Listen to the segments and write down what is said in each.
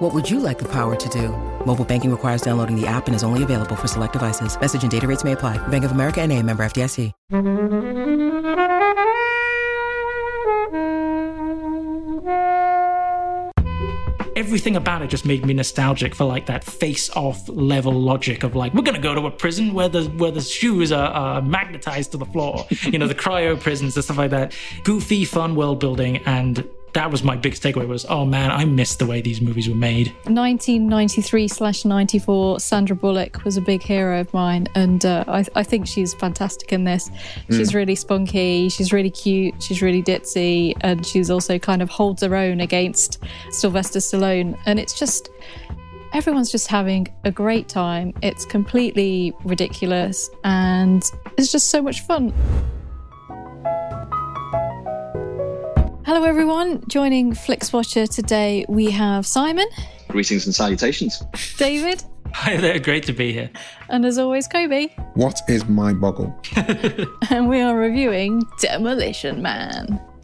What would you like the power to do? Mobile banking requires downloading the app and is only available for select devices. Message and data rates may apply. Bank of America and a member FDIC. everything about it just made me nostalgic for like that face-off level logic of like we're gonna go to a prison where the where the shoes are, are magnetized to the floor, you know, the cryo prisons and stuff like that. Goofy, fun world building, and that was my biggest takeaway was oh man i missed the way these movies were made. 1993 slash 94 sandra bullock was a big hero of mine and uh, I, I, think she's fantastic in this. She's mm. really spunky she's really cute she's really ditzy and she's also kind of holds her own against sylvester stallone. And it's just everyone's just having a great time. It's completely ridiculous and it's just so much fun Hello, everyone. Joining FlixWatcher today, we have Simon. Greetings and salutations. David. Hi there, great to be here. And as always, Kobe. What is my boggle? and we are reviewing Demolition Man.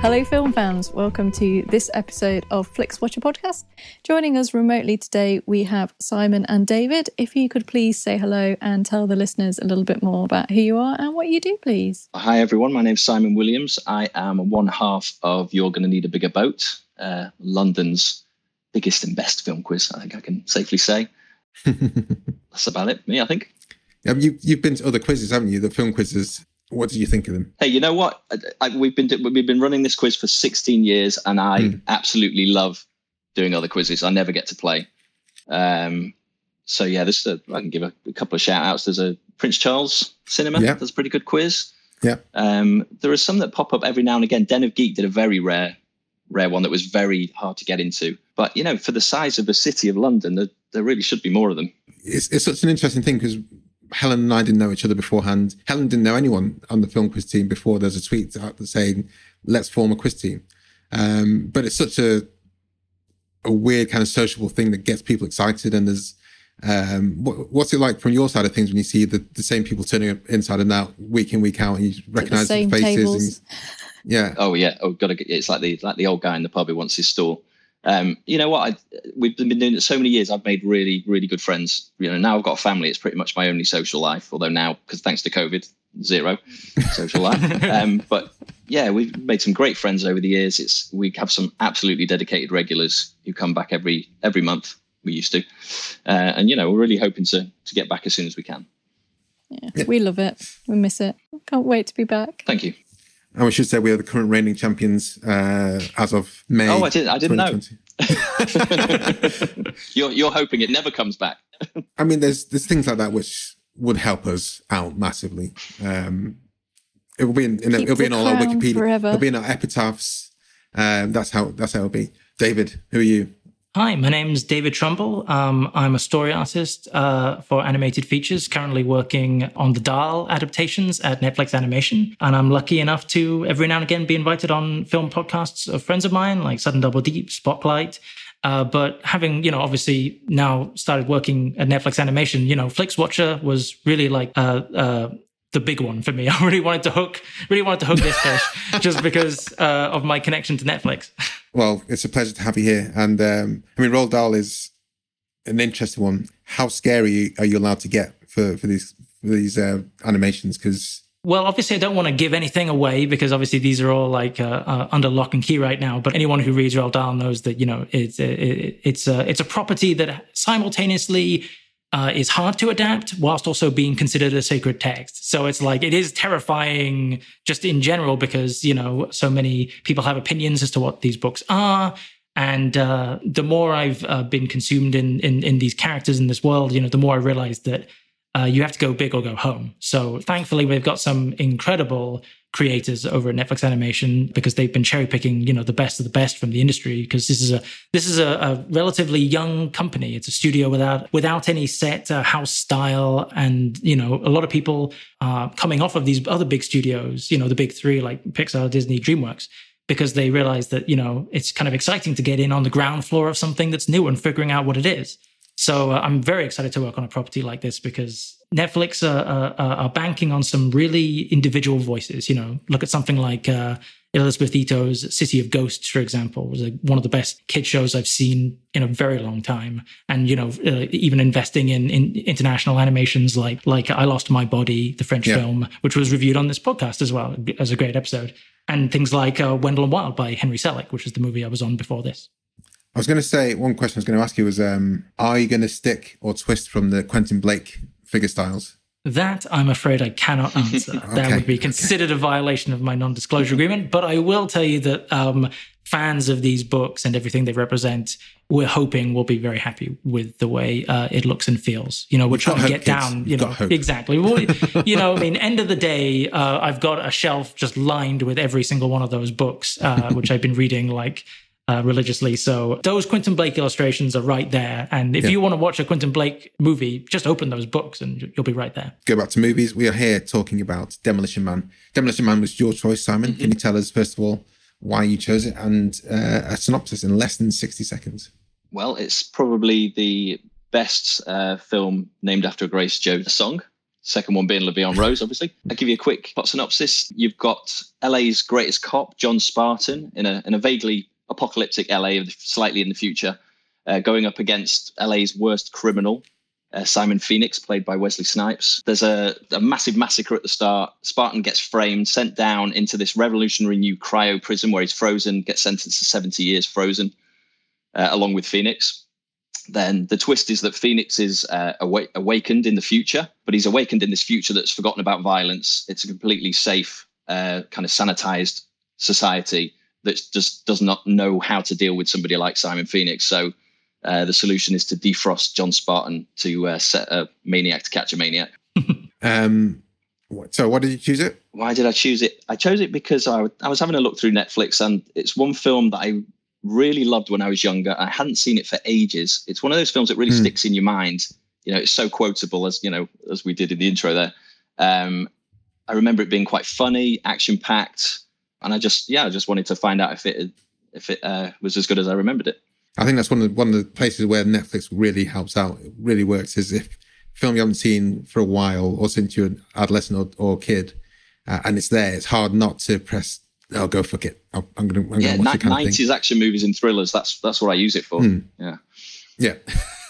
Hello, film fans. Welcome to this episode of FlixWatcher Podcast. Joining us remotely today, we have Simon and David. If you could please say hello and tell the listeners a little bit more about who you are and what you do, please. Hi, everyone. My name is Simon Williams. I am one half of You're Gonna Need a Bigger Boat, uh, London's biggest and best film quiz, I think I can safely say. That's about it, me, I think. Yeah, you, you've been to other quizzes, haven't you? The film quizzes what do you think of them? Hey, you know what? I, I, we've been we've been running this quiz for 16 years, and I mm. absolutely love doing other quizzes. I never get to play. Um, so yeah, this a, I can give a, a, couple of shout outs. There's a Prince Charles Cinema. Yeah. That's a pretty good quiz. Yeah. Um, there are some that pop up every now and again. Den of Geek did a very rare, rare one that was very hard to get into. But you know, for the size of the city of London, there, there really should be more of them. It's, it's such an interesting thing because Helen and I didn't know each other beforehand. Helen didn't know anyone on the film quiz team before there's a tweet out saying, let's form a quiz team. Um, but it's such a, a weird kind of sociable thing that gets people excited. And there's, um, what, what's it like from your side of things when you see the, the same people turning up inside and out week in, week out and you recognize the, the faces? And, yeah. Oh yeah. Oh, gotta get, it's like the, like the old guy in the pub who wants his store. Um, you know what? I, we've been doing it so many years. I've made really, really good friends. You know, now I've got a family. It's pretty much my only social life. Although now, because thanks to COVID, zero social life. Um, but yeah, we've made some great friends over the years. It's we have some absolutely dedicated regulars who come back every every month. We used to, uh, and you know, we're really hoping to to get back as soon as we can. Yeah, we love it. We miss it. Can't wait to be back. Thank you. And we should say we are the current reigning champions uh, as of May. Oh, I didn't. I didn't know. you're you're hoping it never comes back. I mean, there's there's things like that which would help us out massively. Um, it will be in, in it'll be in all our Wikipedia. Forever. It'll be in our epitaphs. Um, that's how that's how it'll be. David, who are you? Hi, my name's David Trumbull. Um, I'm a story artist uh, for animated features, currently working on the Dahl adaptations at Netflix Animation. And I'm lucky enough to every now and again be invited on film podcasts of friends of mine like Sudden Double Deep, Spotlight. Uh, but having, you know, obviously now started working at Netflix Animation, you know, FlixWatcher was really like uh, the big one for me. I really wanted to hook, really wanted to hook this fish just because uh, of my connection to Netflix. Well, it's a pleasure to have you here. And um, I mean, Roald Dahl is an interesting one. How scary are you allowed to get for for these for these uh, animations? Because well, obviously, I don't want to give anything away because obviously these are all like uh, uh, under lock and key right now. But anyone who reads Roald Dahl knows that you know it's it, it's a it's a property that simultaneously uh, is hard to adapt whilst also being considered a sacred text. So it's like it is terrifying just in general because you know so many people have opinions as to what these books are, And uh, the more I've uh, been consumed in, in in these characters in this world, you know, the more I realized that uh, you have to go big or go home. So thankfully, we've got some incredible creators over at Netflix Animation because they've been cherry picking, you know, the best of the best from the industry. Because this is a this is a, a relatively young company. It's a studio without without any set uh, house style, and you know, a lot of people are coming off of these other big studios, you know, the big three like Pixar, Disney, DreamWorks. Because they realize that you know it's kind of exciting to get in on the ground floor of something that's new and figuring out what it is. So uh, I'm very excited to work on a property like this because Netflix are, are, are, banking on some really individual voices. You know, look at something like uh, Elizabeth Ito's City of Ghosts, for example, was like one of the best kid shows I've seen in a very long time. And you know, uh, even investing in, in international animations like like I Lost My Body, the French yeah. film, which was reviewed on this podcast as well as a great episode, and things like uh, Wendell and Wild by Henry Selick, which is the movie I was on before this. I was going to say one question I was going to ask you was, um, are you going to stick or twist from the Quentin Blake figure styles? That I'm afraid I cannot answer. okay. That would be considered a violation of my non-disclosure agreement. But I will tell you that um, fans of these books and everything they represent, we're hoping will be very happy with the way uh, it looks and feels. You know, we're You've trying to get down. You know, exactly. Well, you know, I mean, end of the day, uh, I've got a shelf just lined with every single one of those books, uh, which I've been reading like uh, religiously. So those Quentin Blake illustrations are right there. And if yeah. you want to watch a Quentin Blake movie, just open those books and you'll be right there. Go back to movies. We are here talking about Demolition Man. Demolition Man was your choice, Simon. Mm-hmm. Can you tell us, first of all, why you chose it and uh, a synopsis in less than 60 seconds? Well, it's probably the best uh, film named after a Grace Jones song. Second one being La Vie Rose, obviously. I'll give you a quick plot synopsis. You've got LA's greatest cop, John Spartan, in a in a vaguely apocalyptic LA, slightly in the future, uh, going up against LA's worst criminal, uh, Simon Phoenix, played by Wesley Snipes. There's a, a, massive massacre at the start. Spartan gets framed, sent down into this revolutionary new cryo prison where he's frozen, gets sentenced to 70 years frozen, uh, along with Phoenix. Then the twist is that Phoenix is uh, awa- awakened in the future, but he's awakened in this future that's forgotten about violence. It's a completely safe, uh, kind of sanitized society that just does not know how to deal with somebody like Simon Phoenix. So uh, the solution is to defrost John Spartan to uh, set a maniac to catch a maniac. um, so why did you choose it? Why did I choose it? I chose it because I, I was having a look through Netflix and it's one film that I really loved when I was younger. I hadn't seen it for ages. It's one of those films that really mm. sticks in your mind. You know, it's so quotable as you know, as we did in the intro there. Um, I remember it being quite funny, action packed and I just yeah, I just wanted to find out if it if it uh, was as good as I remembered it. I think that's one of the, one of the places where Netflix really helps out. It really works is if film you haven't seen for a while or since you're an adolescent or, or kid, uh, and it's there. It's hard not to press. Oh, go fuck it! i am gonna, I'm yeah, gonna nineties action movies and thrillers. That's that's what I use it for. Hmm. Yeah, yeah.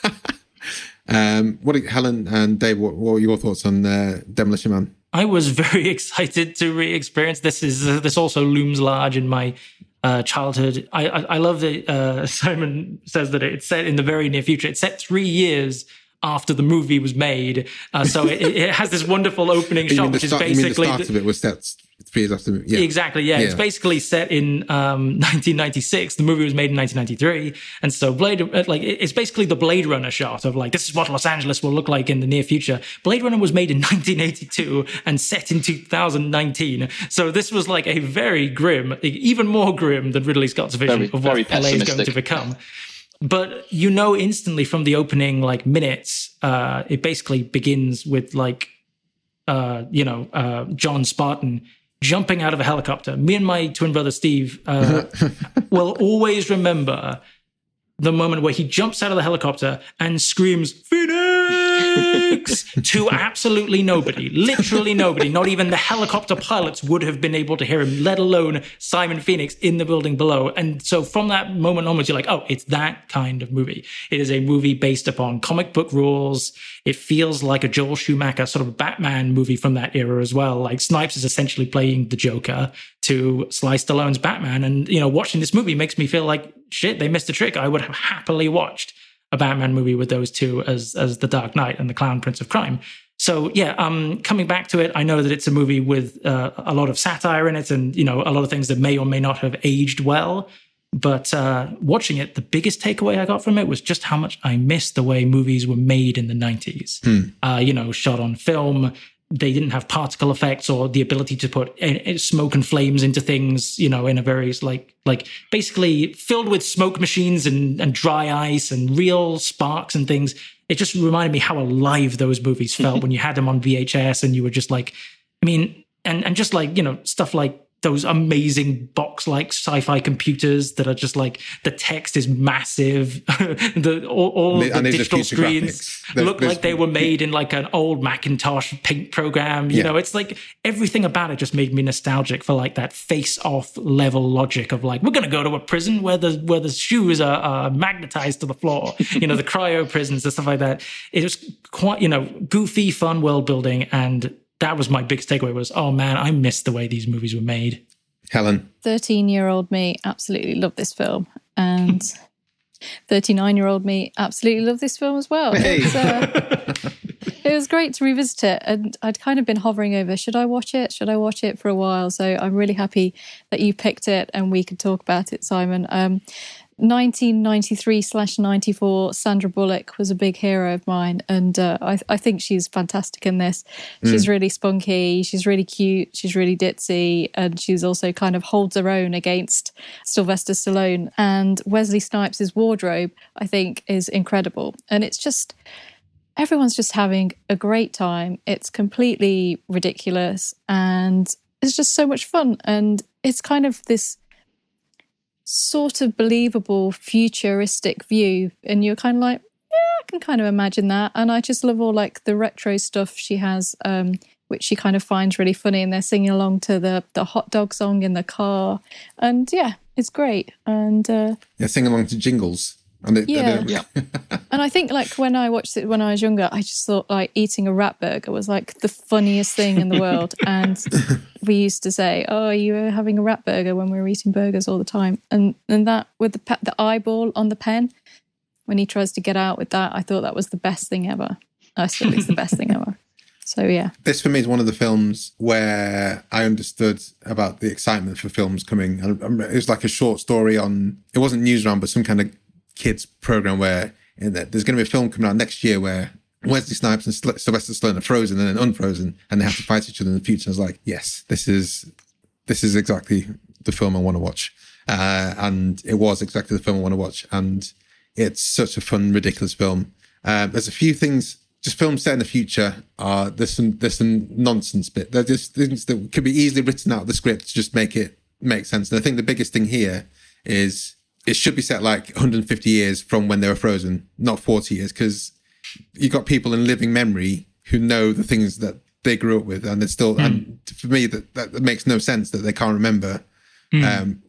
um, what Helen and Dave? What, what were your thoughts on uh, Demolition Man? I was very excited to re-experience this. Is uh, this also looms large in my uh, childhood? I, I, I love that uh, Simon says that it's set in the very near future. It's set three years after the movie was made, uh, so it, it, has this wonderful opening shot, which start, is basically the start of it was set three years after. Yeah. Exactly. Yeah. yeah. It's basically set in um, 1996. The movie was made in 1993, and so Blade, uh, like, it's basically the Blade Runner shot of like this is what Los Angeles will look like in the near future. Blade Runner was made in 1982 and set in 2019. So this was like a very grim, even more grim than Ridley Scott's vision very, of what LA is going to become. But you know instantly from the opening like minutes, uh, it basically begins with like uh, you know, uh, John Spartan jumping out of a helicopter. Me and my twin brother Steve uh, will always remember the moment where he jumps out of the helicopter and screams, Phoenix! To absolutely nobody, literally nobody, not even the helicopter pilots would have been able to hear him, let alone Simon Phoenix in the building below. And so from that moment onwards, you're like, oh, it's that kind of movie. It is a movie based upon comic book rules. It feels like a Joel Schumacher sort of Batman movie from that era as well. Like Snipes is essentially playing the Joker to Sly Stallone's Batman. And, you know, watching this movie makes me feel like, shit, they missed a trick. I would have happily watched a Batman movie with those two as, as the Dark Knight and the Clown Prince of Crime. So yeah, um, coming back to it, I know that it's a movie with uh, a lot of satire in it, and you know a lot of things that may or may not have aged well. But uh, watching it, the biggest takeaway I got from it was just how much I missed the way movies were made in the 90s. Uh, you know, shot on film. They didn't have particle effects or the ability to put uh, smoke and flames into things, you know, in a very like like basically filled with smoke machines and, and dry ice and real sparks and things. It just reminded me how alive those movies felt when you had them on VHS and you were just like, I mean, and and just like you know stuff like those amazing box like sci-fi computers that are just like the text is massive the all, all the digital screens. There- look like they were made in like an old macintosh paint program you Yeah. know it's like everything about it just made me nostalgic for like that face off level logic of like we're going to go to a prison where the where the shoes are, are magnetized to the floor you know the cryo prisons and stuff like that it was quite you know goofy fun world building and that was my biggest takeaway was oh man i missed the way these movies were made Helen. 13 year old me absolutely loved this film. And 39 year old me absolutely loved this film as well. It, was, uh, it was great to revisit it. And I'd kind of been hovering over should I watch it? Should I watch it for a while? So I'm really happy that you picked it and we could talk about it, Simon. Um, 1993 slash 94 sandra bullock was a big hero of mine and uh, I, I think she's fantastic in this. She's really spunky she's really cute she's really ditzy and she's also kind of holds her own against sylvester stallone and wesley snipes' wardrobe i think is incredible. And it's just everyone's just having a great time. It's completely ridiculous and it's just so much fun and it's kind of this sort of believable futuristic view. And you're kind of like yeah i can kind of imagine that. And i just love all like the retro stuff she has um which she kind of finds really funny and they're singing along to the the hot dog song in the car. And yeah it's great. And uh Yeah, sing along to jingles. And it, Yeah. and it- Yeah. and I think like when I watched it when I was younger, I just thought like eating a rat burger was like the funniest thing in the world. and we used to say, "Oh, you were having a rat burger" when we were eating burgers all the time. And and that with the pe- the eyeball on the pen when he tries to get out with that, I thought that was the best thing ever. I still think it's the best thing ever. So yeah, this for me is one of the films where I understood about the excitement for films coming. Um, it was like a short story on. It wasn't Newsround, but some kind of kids program where there's going to be a film coming out next year where Wesley Snipes and Syl- Sylvester Stallone are frozen and then unfrozen, and they have to fight each other in the future. I was like, yes, this is this is exactly the film I want to watch, uh, and it was exactly the film I want to watch, and it's such a fun, ridiculous film. Um, there's a few things, just films set in the future. Are there's some there's some nonsense bit. They're just things that could be easily written out of the script to just make it make sense. And I think the biggest thing here is it should be set like 150 years from when they were frozen, not 40 years, because you've got people in living memory who know the things that they grew up with, and it's still. And for me, that, that that makes no sense that they can't remember um,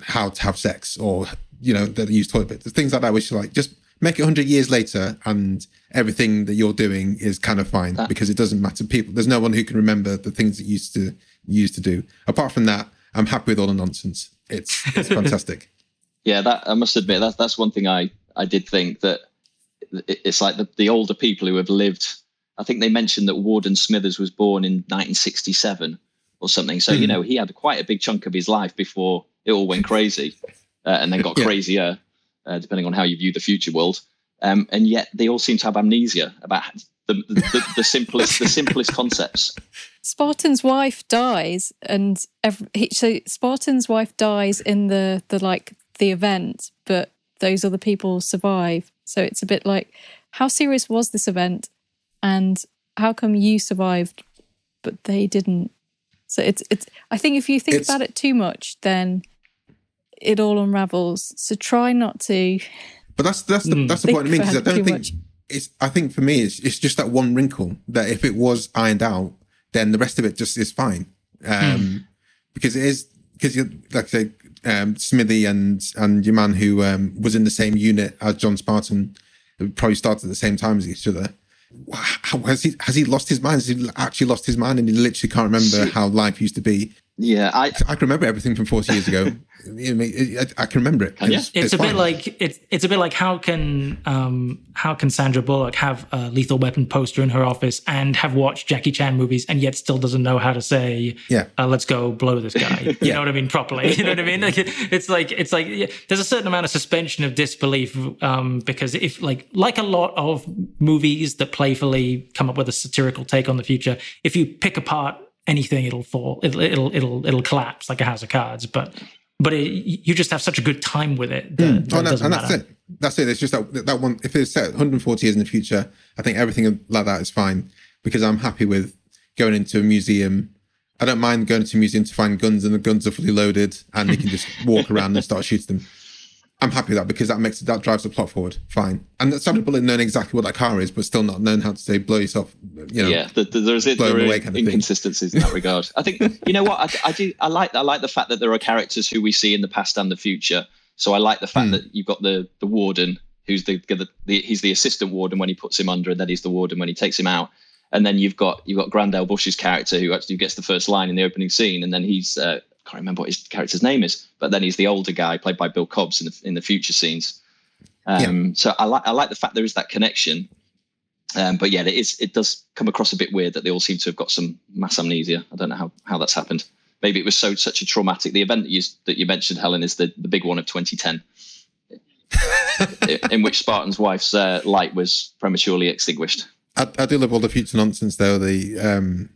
how to have sex or you know that they use toilet paper, things like that. Which like just make it 100 years later, and everything that you're doing is kind of fine because it doesn't matter. People, there's no one who can remember the things that you used to used to do. Apart from that, I'm happy with all the nonsense. It's it's fantastic. Yeah that i must admit that's that's one thing i i did think that it's like the, the older people who have lived i think they mentioned that warden smithers was born in 1967 or something. So you know he had quite a big chunk of his life before it all went crazy uh, and then got Yeah. crazier uh, depending on how you view the future world. Um, and yet they all seem to have amnesia about the, the, the simplest the simplest concepts. Spartan's wife dies, and every, so Spartan's wife dies in the the like the event, but those other people survive. So it's a bit like, how serious was this event, and how come you survived, but they didn't? So it's it's. I think if you think It's- about it too much, then it all unravels. So try not to. But that's that's the that's the point I mean because I don't think much. it's. I think for me it's it's just that one wrinkle that if it was ironed out, then the rest of it just is fine. Um, Because it is because you like I say, um, Smithy and and your man who um, was in the same unit as John Spartan, probably started at the same time as each other. How, has he has he lost his mind? Has he actually lost his mind and he literally can't remember how life used to be? Yeah, I I can remember everything from 40 years ago. You know, I, I can remember it. Can you? It's, It's, a fine. bit like it's it's a bit like how can um how can Sandra Bullock have a Lethal Weapon poster in her office and have watched Jackie Chan movies and yet still doesn't know how to say Yeah. uh, let's go blow this guy you know what I mean properly you know what I mean like, it's like it's like yeah, there's a certain amount of suspension of disbelief um because if like like a lot of movies that playfully come up with a satirical take on the future if you pick apart anything it'll fall it'll it'll it'll, it'll collapse like a house of cards but but it, you just have such a good time with it. That, mm. that Oh, no, and that's matter. it. That's it. It's just that that one. If it's set 140 years in the future, I think everything like that is fine because I'm happy with going into a museum. I don't mind going to a museum to find guns and the guns are fully loaded and you can just walk around and start shooting them. I'm happy with that because that makes that drives the plot forward. Fine. And that's Sandra Bullock knowing exactly what that car is, but still not knowing how to say blow yourself. You know. yeah, the, the, there's there blown are kind of inconsistencies in that regard. I think you know what I, I do. I like I like the fact that there are characters who we see in the past and the future. So I like the fact Hmm. that you've got the the warden who's the, the, the he's the assistant warden when he puts him under, and then he's the warden when he takes him out. And then you've got you've got Grand L. Bush's character who actually gets the first line in the opening scene, and then he's uh, can't remember what his character's name is, but then he's the older guy played by Bill Cobbs in the in the future scenes. Um, So I like I like the fact there is that connection. Um, but yeah, it is. It does come across a bit weird that they all seem to have got some mass amnesia. I don't know how, how that's happened. Maybe it was so such a traumatic. The event that you that you mentioned, Helen, is the, the big one of 2010, in which Spartan's wife's uh, light was prematurely extinguished. I, I do love all the future nonsense though. The um,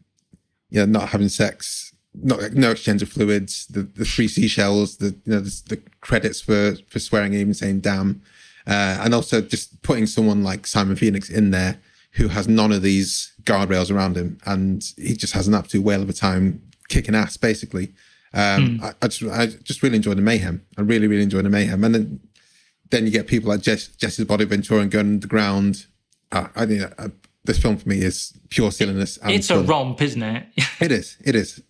yeah, not having sex, not no exchange of fluids, the the three seashells, the you know the, the credits for for swearing, even saying damn, uh, and also just putting someone like Simon Phoenix in there who has none of these guardrails around him, and he just has an absolute whale of a time kicking ass, basically. Um, I, I just I just really enjoyed the mayhem. I really really enjoyed the mayhem, and then then you get people like Jess, Jesse's Body Ventura and Going Underground. Uh, I think uh, this film for me is pure silliness. It's a romp, isn't it? It is. It is.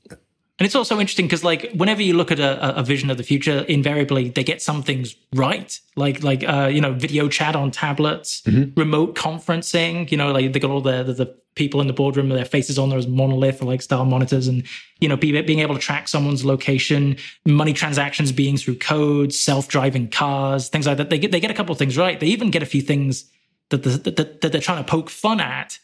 And it's also interesting because, like, whenever you look at a, a vision of the future, invariably they get some things right, like like uh, you know, video chat on tablets, remote conferencing. You know, like they got all the, the the people in the boardroom with their faces on there as monolith like style monitors, and you know, be, being able to track someone's location, money transactions being through codes, self driving cars, things like that. They get they get a couple of things right. They even get a few things that the, that, that they're trying to poke fun at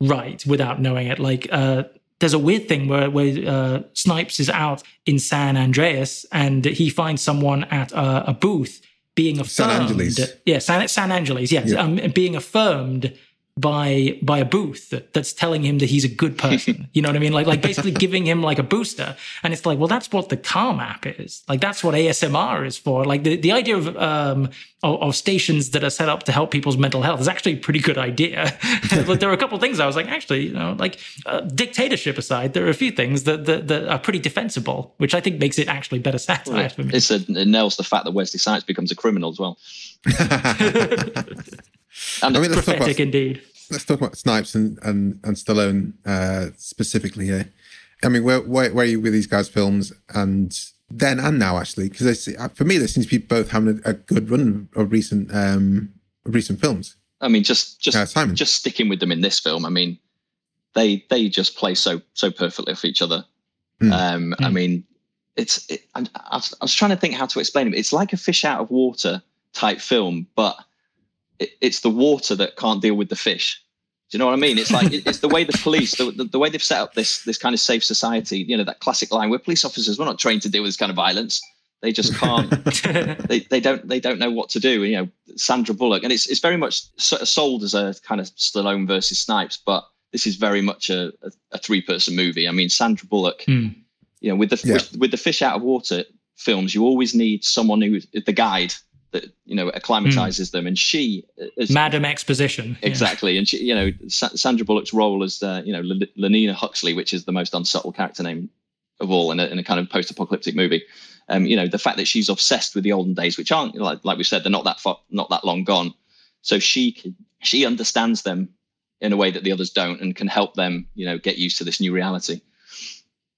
right without knowing it. Like uh, there's a weird thing where where uh, Snipes is out in San Andreas and he finds someone at a, a booth being affirmed. San Angeles. Yeah, San, San Angeles. Yes, Yeah. um, being affirmed by by a booth that's telling him that he's a good person. you know what I mean? Like like basically giving him like a booster. And it's like, well, that's what the Calm app is. Like that's what ASMR is for. Like the, the idea of um of, of stations that are set up to help people's mental health is actually a pretty good idea. but there are a couple of things I was like, actually, you know, like uh, dictatorship aside, there are a few things that, that that are pretty defensible, which I think makes it actually better satire for me. It's a, it nails the fact that Wesley Snipes becomes a criminal as well. and I mean, let's talk, Prophetic about, indeed. let's talk about Snipes and and, and Stallone uh, specifically here. I mean, where, where where are you with these guys' films and then and now actually? Because I for me, they seem to be both having a, a good run of recent um, of recent films. I mean, just just Uh, Simon. just sticking with them in this film. I mean, they they just play so so perfectly off each other. Mm. Um, I mean, it's it, I, I, was, I was trying to think how to explain it. It's like a fish out of water type film, but it, it's the water that can't deal with the fish. Do you know what I mean? It's like it- it's the way the police, the, the, the way they've set up this this kind of safe society. You know that classic line: "We're police officers. We're not trained to deal with this kind of violence. They just can't they, they don't they don't know what to do. You know, Sandra Bullock, and it's it's very much sold as a kind of Stallone versus Snipes, but this is very much a, a, a three person movie. I mean, Sandra Bullock, Hmm. you know, with the Yeah. with, with the fish out of water films, you always need someone who the guide that you know acclimatizes them, and she is Madam Exposition. Yeah. exactly, and she, you know, Sa- Sandra Bullock's role as uh, you know L- Lenina Huxley, which is the most unsubtle character name of all in a, in a kind of post-apocalyptic movie. Um, you know, the fact that she's obsessed with the olden days, which aren't like like we said, they're not that far, not that long gone. So she can, she understands them in a way that the others don't, and can help them, you know, get used to this new reality.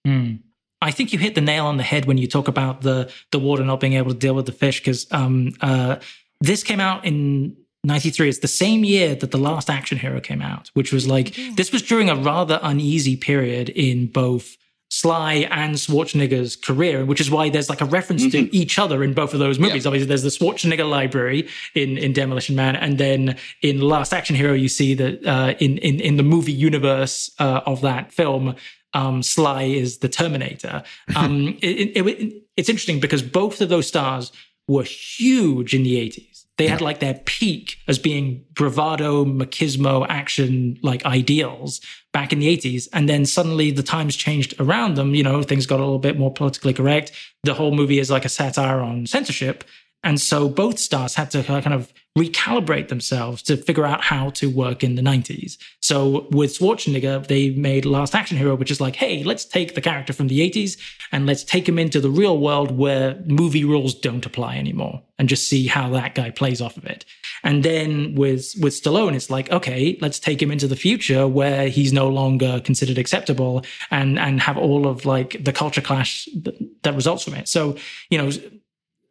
Hmm. I think you hit the nail on the head when you talk about the the water not being able to deal with the fish because um, uh, this came out in 93 it's the same year that the last action hero came out which was like this was during a rather uneasy period in both Sly and Schwarzenegger's career, which is why there's like a reference Mm-hmm. to each other in both of those movies. Obviously, there's the Schwarzenegger library in, in Demolition Man, and then in Last Action Hero, you see that uh, in, in in the movie universe uh, of that film, um, Sly is the Terminator. Um, it, it, it- it's interesting because both of those stars were huge in the 80s. They had like their peak as being bravado, machismo, action like ideals back in the 80s. And then suddenly the times changed around them. You know, things got a little bit more politically correct. The whole movie is like a satire on censorship. And so both stars had to kind of recalibrate themselves to figure out how to work in the 90s. So with Schwarzenegger, they made Last Action Hero, which is like, hey, let's take the character from the 80s and let's take him into the real world where movie rules don't apply anymore and just see how that guy plays off of it. And then with with Stallone, it's like, okay, let's take him into the future where he's no longer considered acceptable and and have all of like the culture clash that, that results from it. So, you know,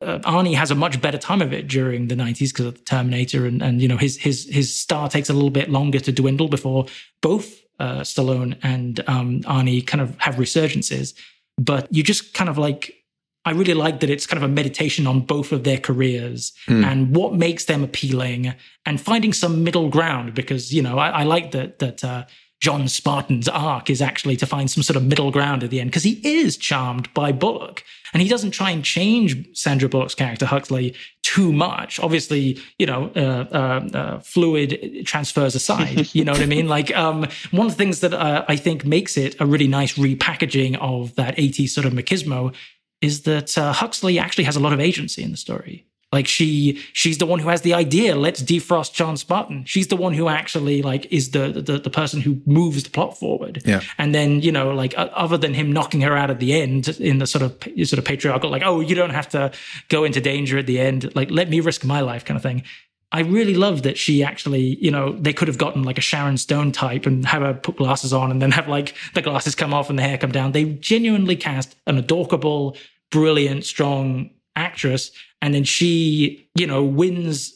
uh, Arnie has a much better time of it during the 90s because of the Terminator and, and you know his his his star takes a little bit longer to dwindle before both uh, Stallone and um, Arnie kind of have resurgences. But you just kind of like I really like that it's kind of a meditation on both of their careers and what makes them appealing and finding some middle ground because you know I, I like that that uh, John Spartan's arc is actually to find some sort of middle ground at the end because he is charmed by Bullock and he doesn't try and change Sandra Bullock's character Huxley too much. Obviously, you know, uh, uh, uh, fluid transfers aside, you know what I mean? Like um, one of the things that uh, I think makes it a really nice repackaging of that 80s sort of machismo is that uh, Huxley actually has a lot of agency in the story. Like she, she's the one who has the idea. Let's defrost John Spartan. She's the one who actually like is the the, the person who moves the plot forward. Yeah. And then you know, like other than him knocking her out at the end in the sort of sort of patriarchal, like oh, you don't have to go into danger at the end. Like let me risk my life, kind of thing. I really love that she actually, you know, they could have gotten like a Sharon Stone type and have her put glasses on and then have like the glasses come off and the hair come down. They genuinely cast an adorable, brilliant, strong actress. And then she, you know, wins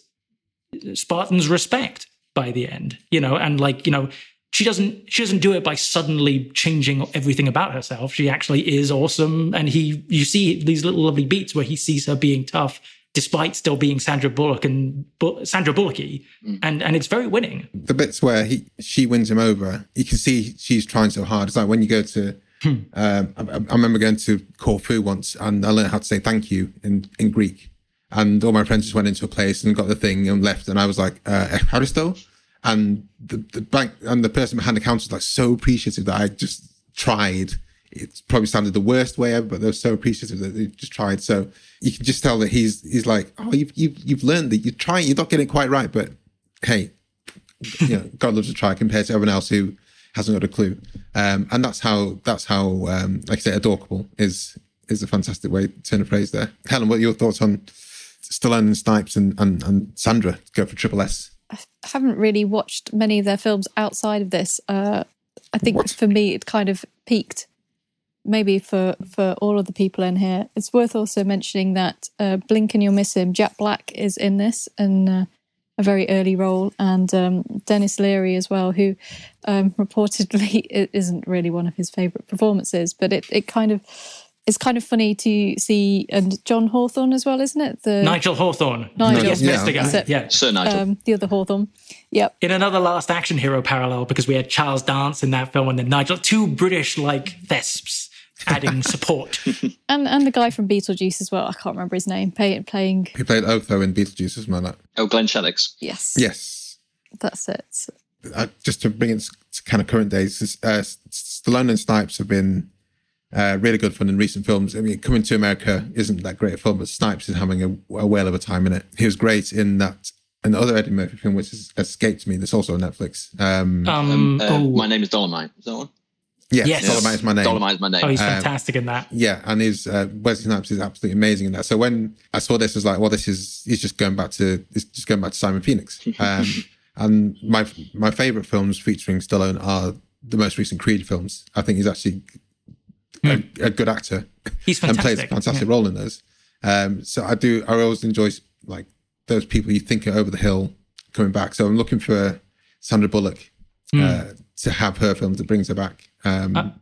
Spartan's respect by the end, you know, and like, you know, she doesn't she doesn't do it by suddenly changing everything about herself. She actually is awesome. And he you see these little lovely beats where he sees her being tough despite still being Sandra Bullock and Bu- Sandra Bullocky. Mm. And and it's very winning. the bits where he she wins him over, you can see she's trying so hard. It's like when you go to, um, I, I remember going to Corfu once, and I learned how to say thank you in in Greek. And all my friends just went into a place and got the thing and left, and I was like, uh, "Echaristo," and the the bank and the person behind the counter was like so appreciative that I just tried. It probably sounded the worst way ever, but they were so appreciative that they just tried. So you can just tell that he's he's like, "Oh, you've you've you've learned that you're trying, you're not getting it quite right, but hey, you know, God loves a try compared to everyone else who hasn't got a clue. Um, and that's how that's how um, like I say, adorable is is a fantastic way to turn a phrase there. Helen, what are your thoughts on Stallone and Snipes and, and, and Sandra go for Triple S? I haven't really watched many of their films outside of this. Uh, I think What? for me, it kind of peaked. Maybe for for all of the people in here, it's worth also mentioning that uh, Blink and You'll Miss Him. Jack Black is in this and uh, a very early role, and um, Denis Leary as well, who um, reportedly it isn't really one of his favourite performances, but it it kind of it's kind of funny to see and John Hawthorne as well, isn't it? The Nigel Hawthorne. Nigel. Yes, Yeah. Mr. Guy. So- yeah. Sir Nigel. um, the other Hawthorne. Yep. in another last action hero parallel because we had Charles Dance in that film and then Nigel, two British like thesps adding support. And and the guy from Beetlejuice as well. I can't remember his name. Play, playing He played Otho in Beetlejuice as well. Like. oh, Glenn Shadix. yes, Yes. that's it. Uh, just to bring it to kind of current days, this, uh, Stallone and Snipes have been uh, really good fun in recent films. I mean, Coming to America isn't that great a film, but Snipes is having a, a whale of a time in it. He was great in that and the other Eddie Murphy film, which has escaped me. That's also on Netflix. Um, Um, Uh, oh, My name is Dolomite. Is that one? Yeah, yes. Dolomite is my name. Dolomite is my name. oh, he's um, fantastic in that. Yeah, and his uh, Wesley Snipes is absolutely amazing in that. So when I saw this, I was like, well, this is he's just going back to he's just going back to Simon Phoenix. Um, and my my favorite films featuring Stallone are the most recent Creed films. I think he's actually a, a good actor He's fantastic. and plays a fantastic. fantastic role in those. Um, so I do. I always enjoy like those people you think are over the hill coming back. So I'm looking for Sandra Bullock uh, to have her film that brings her back. Um,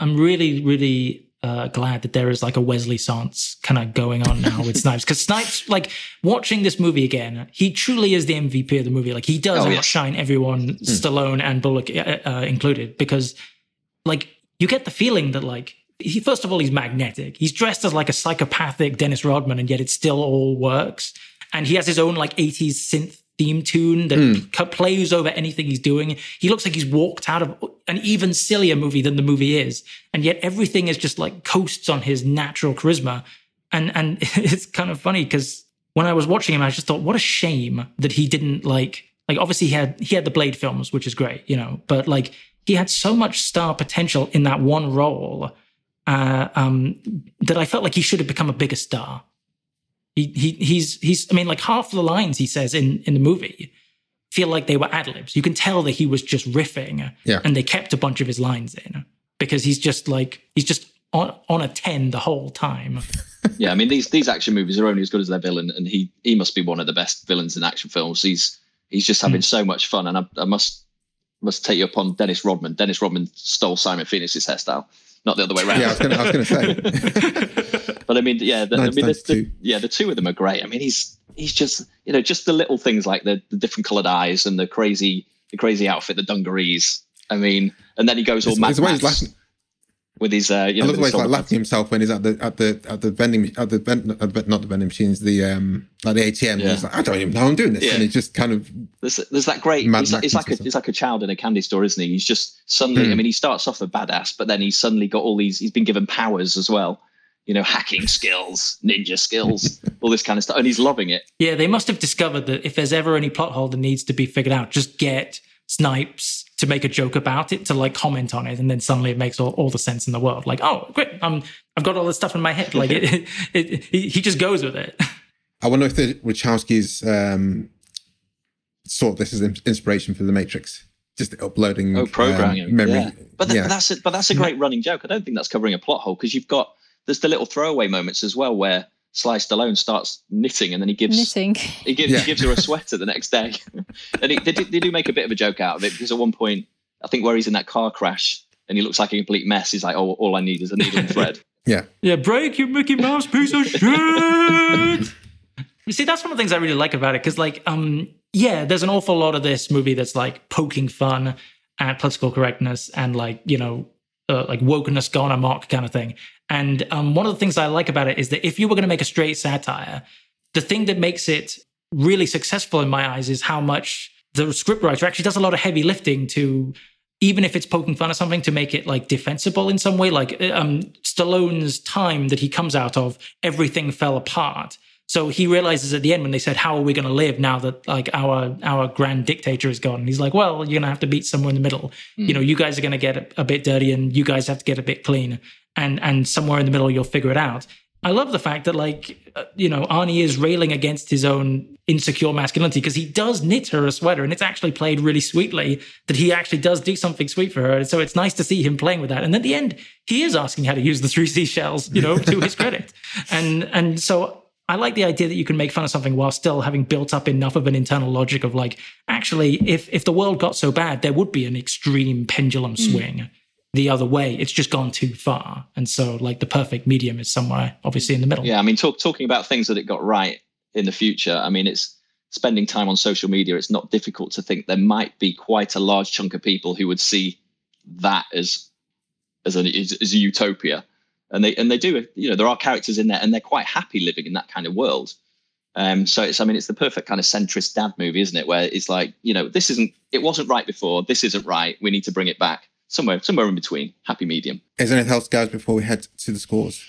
I'm really, really uh, glad that there is like a Wesley Sans kind of going on now with Snipes because Snipes, like watching this movie again, he truly is the MVP of the movie. Like he does Oh, outshine everyone, Stallone and Bullock uh, uh, included, because like you get the feeling that like he first of all he's magnetic. He's dressed as like a psychopathic Dennis Rodman, and yet it still all works. And he has his own like 80s synth theme tune that c- plays over anything he's doing. He looks like he's walked out of an even sillier movie than the movie is, and yet everything is just like coasts on his natural charisma. And and it's kind of funny because when I was watching him, I just thought, what a shame that he didn't like like obviously he had he had the Blade films, which is great, you know, but like he had so much star potential in that one role uh, um, that I felt like he should have become a bigger star. He, he he's he's I mean like half the lines he says in in the movie feel like they were ad libs. You can tell that he was just riffing, Yeah. and they kept a bunch of his lines in because he's just like he's just on on a ten the whole time. yeah, I mean these these action movies are only as good as their villain, and he he must be one of the best villains in action films. He's he's just having hmm. so much fun, and I, I must must take you up on Dennis Rodman. Dennis Rodman stole Simon Phoenix's hairstyle, not the other way around. Yeah, I was gonna, I was gonna say. but I mean, yeah, the, I mean, the, the, yeah, the two of them are great. I mean, he's he's just you know just the little things like the, the different coloured eyes and the crazy the crazy outfit, the dungarees. I mean, and then he goes all It's, Mad it's the way he's Max laughing. with his uh, you I love the way he's like laughing himself when he's at the at the at the vending at the vend, at not the vending machines, the um like the ATM. Yeah. He's like, I don't even know I'm doing this, Yeah. and he's just kind of There's, there's that great. He's, like- he's like a he's like a child in a candy store, isn't he? He's just suddenly. Hmm. I mean, he starts off a badass, but then he's suddenly got all these. He's been given powers as well. You know, hacking skills, ninja skills, all this kind of stuff, and he's loving it. Yeah, they must have discovered that if there's ever any plot hole that needs to be figured out, just get Snipes to make a joke about it, to like comment on it, and then suddenly it makes all, all the sense in the world. Like, oh, great, um, I've got all this stuff in my head. Like, it, it, it, he he just goes with it. I wonder if the Wachowskis um sought this as inspiration for the Matrix. Just uploading Oh, programming, um, memory. yeah. But, th- yeah. but that's a, but that's a great running joke. I don't think that's covering a plot hole because you've got there's the little throwaway moments as well where Sly Stallone starts knitting and then he gives Knitting. he gives Yeah. he gives her a sweater the next day, and he, they, do, they do make a bit of a joke out of it because at one point I think where he's in that car crash and he looks like a complete mess. He's like, oh, all I need is a needle and thread. yeah. Yeah, break you Mickey Mouse piece of shit. you see, that's one of the things I really like about it because, like, um, yeah, there's an awful lot of this movie that's like poking fun at political correctness and like you know, uh, like wokeness gone amok kind of thing. And um, one of the things I like about it is that if you were going to make a straight satire, the thing that makes it really successful in my eyes is how much the scriptwriter actually does a lot of heavy lifting to even if it's poking fun at something to make it like defensible in some way like um stallone's time that he comes out of everything fell apart so he realizes at the end when they said how are we going to live now that like our our grand dictator is gone and he's like well you're going to have to beat somewhere in the middle you know you guys are going to get a, a bit dirty and you guys have to get a bit clean and and somewhere in the middle you'll figure it out I love the fact that, like, uh, you know, Arnie is railing against his own insecure masculinity because he does knit her a sweater, and it's actually played really sweetly that he actually does do something sweet for her. And so it's nice to see him playing with that. And at the end, he is asking how to use the three seashells, you know, to his credit. And and so I like the idea that you can make fun of something while still having built up enough of an internal logic of like, actually, if if the world got so bad, there would be an extreme pendulum hmm. swing the other way. It's just gone too far. And so like the perfect medium is somewhere obviously in the middle. Yeah, I mean, talk, talking about things that it got right in the future. I mean, it's spending time on social media. It's not difficult to think there might be quite a large chunk of people who would see that as as, an, as, as a utopia, and they and they do. You know, there are characters in there, and they're quite happy living in that kind of world. Um, so it's, I mean, it's the perfect kind of centrist dad movie, isn't it? Where it's like, you know, this isn't, it wasn't right before. This isn't right. We need to bring it back somewhere, somewhere in between. Happy medium. Is there anything else, guys, before we head to the scores?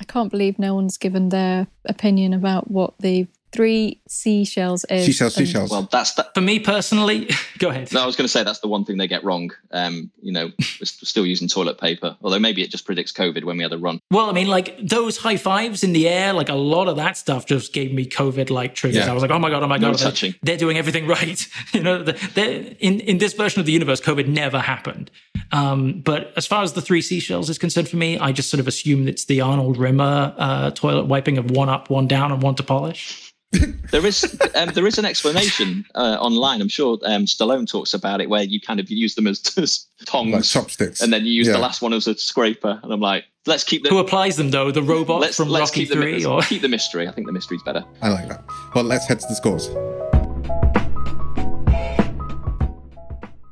I can't believe no one's given their opinion about what the three seashells is. Seashells, and- seashells. Well, that's that. For me personally, go ahead. No, I was going to say that's the one thing they get wrong. Um, you know, we're still using toilet paper, although maybe it just predicts COVID when we had a run. Well, I mean, like those high fives in the air, like a lot of that stuff just gave me COVID like triggers. Yeah. I was like, oh my God, oh my No God, they're, touching. they're doing everything right. you know, they're, in, in this version of the universe, COVID never happened. Um, but as far as the three seashells is concerned for me, I just sort of assume it's the Arnold Rimmer uh, toilet wiping of one up, one down, and one to polish. There is um, there is an explanation uh, online. I'm sure um, Stallone talks about it, where you kind of use them as, as tongs, like chopsticks, and then you use Yeah. the last one as a scraper. And I'm like, let's keep the Who applies them though? The robot let's, from let's Rocky keep the, or keep the mystery. I think the mystery's better. I like that. Well, let's head to the scores.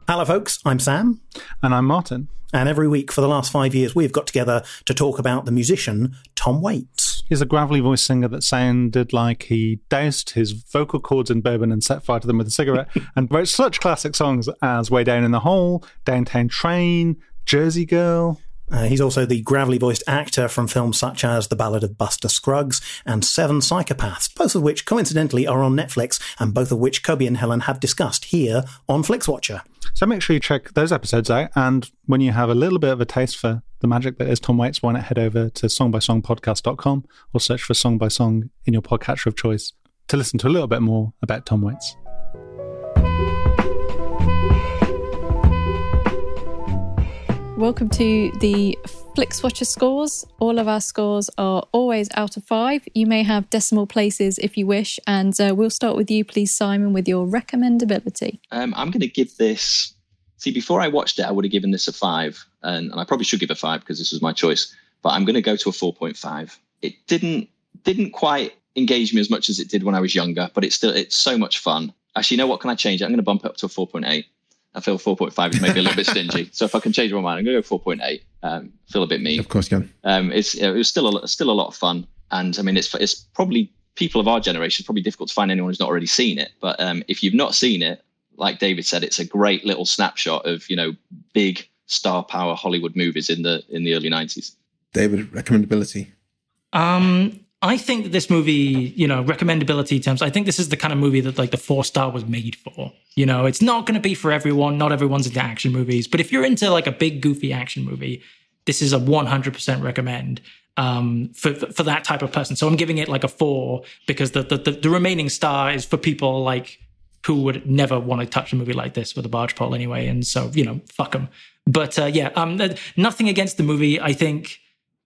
Hello, folks. I'm Sam. And I'm Martin. And every week for the last five years, we've got together to talk about the musician Tom Waits. He's a gravelly voiced singer that sounded like he doused his vocal cords in bourbon and set fire to them with a cigarette and wrote such classic songs as Way Down in the Hole, Downtown Train, Jersey Girl. Uh, he's also the gravelly voiced actor from films such as The Ballad of Buster Scruggs and Seven Psychopaths, both of which coincidentally are on Netflix and both of which Kobe and Helen have discussed here on Flixwatcher. So make sure you check those episodes out. And when you have a little bit of a taste for the magic that is Tom Waits, why not head over to songbysongpodcast.com or search for Song by Song in your podcatcher of choice to listen to a little bit more about Tom Waits. Welcome to the Flixwatcher scores. All of our scores are always out of five. You may have decimal places if you wish. And uh, we'll start with you, please, Simon, with your recommendability. Um, I'm going to give this. See, before I watched it, I would have given this a five, and, and I probably should give a five because this was my choice. But I'm going to go to a 4.5. It didn't didn't quite engage me as much as it did when I was younger, but it's still it's so much fun. Actually, you know what? Can I change it? I'm going to bump it up to a 4.8. I feel 4.5 is maybe a little bit stingy. So if I can change my mind, I'm going to go 4.8. Um, feel a bit mean. Of course, you can. Um, it's it was still a, still a lot of fun, and I mean it's it's probably people of our generation. It's probably difficult to find anyone who's not already seen it. But um, if you've not seen it, like David said, it's a great little snapshot of you know big star power Hollywood movies in the in the early nineties. David, recommendability. Um, I think this movie, you know, recommendability terms, I think this is the kind of movie that like the four star was made for. You know, it's not going to be for everyone. Not everyone's into action movies, but if you're into like a big goofy action movie, this is a 100% recommend um, for, for for that type of person. So I'm giving it like a four because the the, the, the remaining star is for people like who would never want to touch a movie like this with a barge pole anyway. And so, you know, fuck them. But uh, yeah, um, nothing against the movie. I think,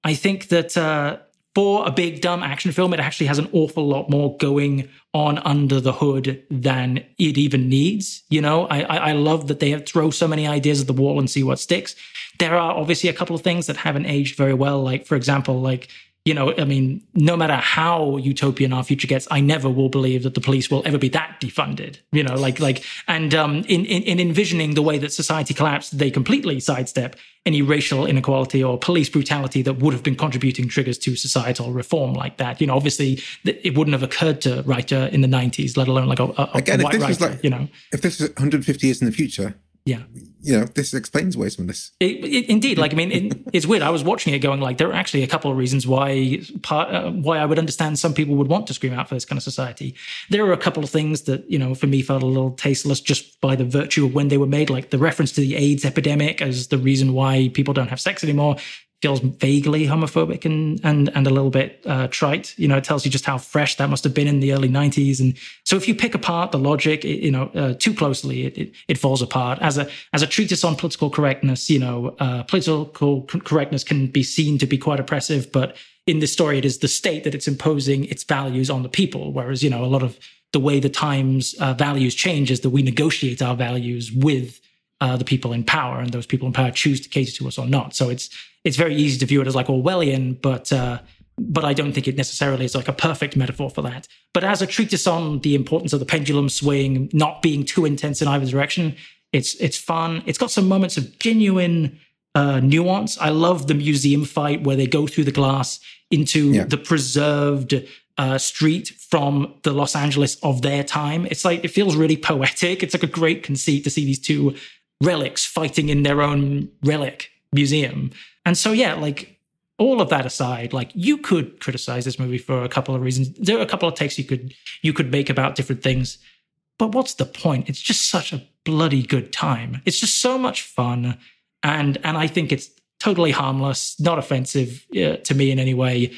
I think that uh, for a big dumb action film, it actually has an awful lot more going on under the hood than it even needs. You know, I I, I love that they throw so many ideas at the wall and see what sticks. There are obviously a couple of things that haven't aged very well. Like for example, like you know, I mean, no matter how utopian our future gets, I never will believe that the police will ever be that defunded. You know, like like, and um, in, in in envisioning the way that society collapsed, they completely sidestep any racial inequality or police brutality that would have been contributing triggers to societal reform like that. You know, obviously, it wouldn't have occurred to writer in the '90s, let alone like a, a, Again, a if white this writer. was like, you know, if this is 150 years in the future, yeah. you know, this explains away some of this. It, it, indeed, like I mean, it, it's weird. I was watching it, going like, there are actually a couple of reasons why part, uh, why I would understand some people would want to scream out for this kind of society. There are a couple of things that you know, for me, felt a little tasteless just by the virtue of when they were made. Like the reference to the AIDS epidemic as the reason why people don't have sex anymore feels vaguely homophobic and and and a little bit uh, trite. You know, it tells you just how fresh that must have been in the early '90s. And so, if you pick apart the logic, it, you know, uh, too closely, it, it it falls apart. As a as a treatise on political correctness, you know, uh, political correctness can be seen to be quite oppressive, but in this story, it is the state that it's imposing its values on the people. Whereas, you know, a lot of the way the times uh, values change is that we negotiate our values with uh, the people in power, and those people in power choose to cater to us or not. So it's it's very easy to view it as like Orwellian, but uh, but I don't think it necessarily is like a perfect metaphor for that. But as a treatise on the importance of the pendulum swing, not being too intense in either direction, it's it's fun. It's got some moments of genuine uh, nuance. I love the museum fight where they go through the glass into Yeah. the preserved uh, street from the Los Angeles of their time. It's like it feels really poetic. It's like a great conceit to see these two relics fighting in their own relic museum. And so yeah, like all of that aside, like you could criticize this movie for a couple of reasons. There are a couple of takes you could you could make about different things. But what's the point? It's just such a bloody good time. It's just so much fun, and and I think it's totally harmless, not offensive uh, to me in any way.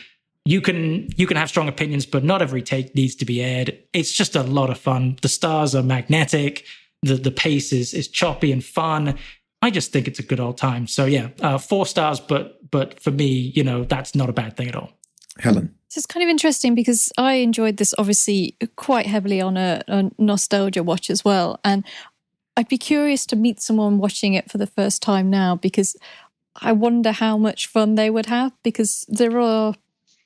You can you can have strong opinions, but not every take needs to be aired. It's just a lot of fun. The stars are magnetic. The the pace is is choppy and fun. I just think it's a good old time. So yeah, uh, four stars, but but for me, you know, that's not a bad thing at all. Helen. So it's kind of interesting because I enjoyed this obviously quite heavily on a, a, nostalgia watch as well. And I'd be curious to meet someone watching it for the first time now because I wonder how much fun they would have because there are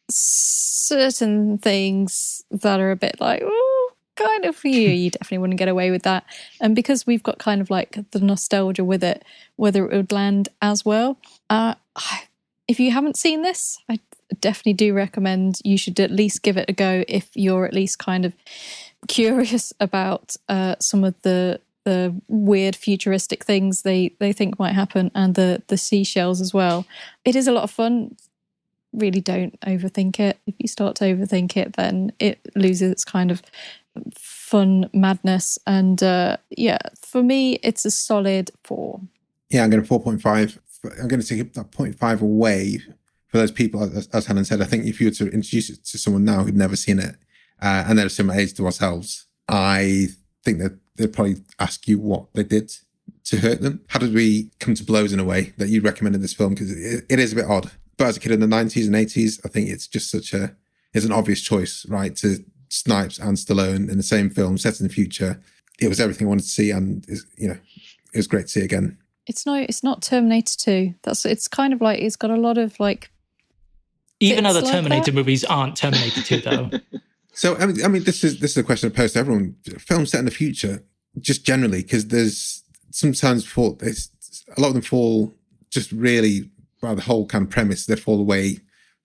certain things that are a bit like, oh, kind of for you. You definitely wouldn't get away with that. And because we've got kind of like the nostalgia with it, whether it would land as well. Uh, if you haven't seen this, I definitely do recommend you should at least give it a go if you're at least kind of curious about uh, some of the the weird futuristic things they they think might happen and the the seashells as well. It is a lot of fun. Really don't overthink it. If you start to overthink it, then it loses its kind of fun madness. And uh, yeah, for me, it's a solid four. Yeah, I'm going to 4.5. I'm going to take that 0.5 away for those people, as, Helen said. I think if you were to introduce it to someone now who'd never seen it uh, and they're a similar age to ourselves, I think that they'd probably ask you what they did to hurt them. How did we come to blows in a way that you recommended this film? Because it, it is a bit odd. But as a kid in the 90s and 80s, I think it's just such a, it's an obvious choice, right? To Snipes and Stallone in the same film, set in the future. It was everything I wanted to see, and you know, it was great to see again. It's no, it's not Terminator Two. That's it's kind of like it's got a lot of like. Even other like Terminator that. movies aren't Terminator Two, though. so I mean, I mean, this is this is a question I pose to everyone. Films set in the future, just generally, because there's sometimes fall. There's, a lot of them fall just really by the whole kind of premise. They fall away.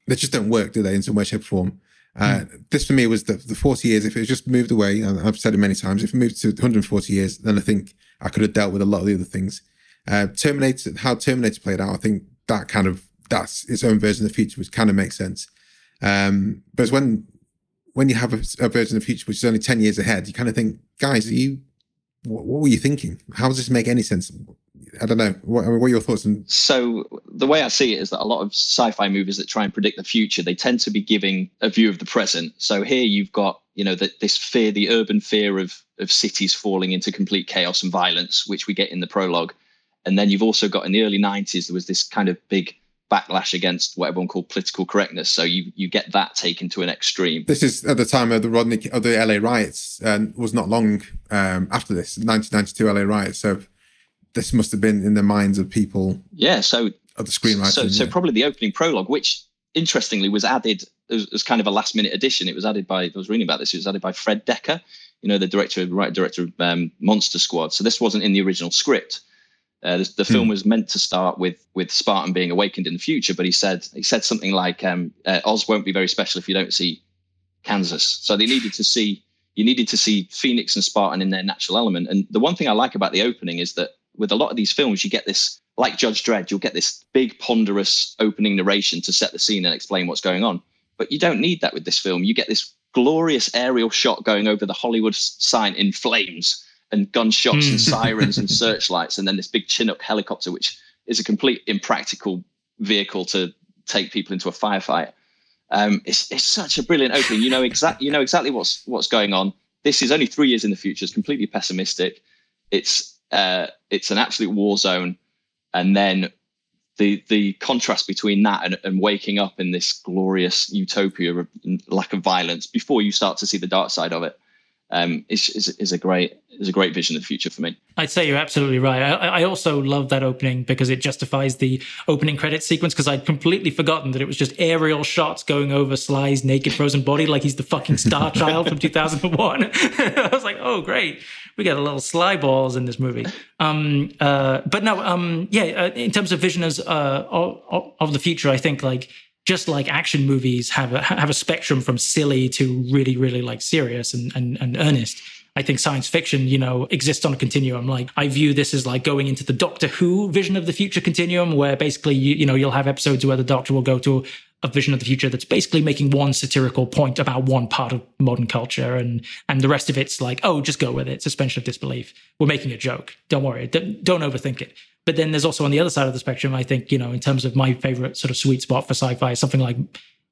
They just don't work, do they? In some way, shape, or form. Uh, mm. This for me was the, the 40 years. If it just moved away, and I've said it many times, if it moved to 140 years, then I think I could have dealt with a lot of the other things. Uh, Terminator, how Terminator played out, I think that kind of, that's its own version of the future, which kind of makes sense. Um, but it's when, when you have a, a, version of the future, which is only 10 years ahead, you kind of think, guys, are you, what, what were you thinking? How does this make any sense? I don't know. What, what, are your thoughts? On- so the way I see it is that a lot of sci-fi movies that try and predict the future, they tend to be giving a view of the present. So here you've got, you know, that this fear, the urban fear of of cities falling into complete chaos and violence, which we get in the prologue. And then you've also got in the early 90s, there was this kind of big backlash against what everyone called political correctness. So you you get that taken to an extreme. This is at the time of the Rodney of the LA riots, and was not long um, after this 1992 LA riots. So this must have been in the minds of people. Yeah, so of the screenwriting. So, so probably the opening prologue, which interestingly was added as, as, kind of a last minute addition. It was added by I was reading about this. It was added by Fred Dekker, you know, the director, right director of um, Monster Squad. So this wasn't in the original script. Uh, the, the film mm. was meant to start with with Spartan being awakened in the future, but he said he said something like um, uh, Oz won't be very special if you don't see Kansas. So they needed to see you needed to see Phoenix and Spartan in their natural element. And the one thing I like about the opening is that with a lot of these films, you get this, like Judge Dredd, you'll get this big, ponderous opening narration to set the scene and explain what's going on. But you don't need that with this film. You get this glorious aerial shot going over the Hollywood sign in flames and gunshots and hmm. sirens and searchlights, and then this big Chinook helicopter, which is a complete impractical vehicle to take people into a firefight. Um, it's it's such a brilliant opening. You know exactly you know exactly what's what's going on. This is only three years in the future. It's completely pessimistic. It's uh, it's an absolute war zone, and then the the contrast between that and, and waking up in this glorious utopia of lack of violence before you start to see the dark side of it um, is, is, is a great is a great vision of the future for me. I'd say you're absolutely right. I, I also love that opening because it justifies the opening credit sequence because I'd completely forgotten that it was just aerial shots going over Sly's naked frozen body like he's the fucking Star Child from 2001. I was like, oh great, we got a little Sly balls in this movie. Um, uh, but no, um, yeah, uh, in terms of vision as uh, of, of the future, I think like just like action movies have a have a spectrum from silly to really really like serious and and, and earnest I think science fiction, you know, exists on a continuum. Like I view this as like going into the Doctor Who vision of the future continuum, where basically you, you know you'll have episodes where the Doctor will go to a vision of the future that's basically making one satirical point about one part of modern culture, and and the rest of it's like, oh, just go with it, suspension of disbelief. We're making a joke. Don't worry. Don't, don't overthink it. But then there's also on the other side of the spectrum, I think, you know, in terms of my favorite sort of sweet spot for sci-fi, something like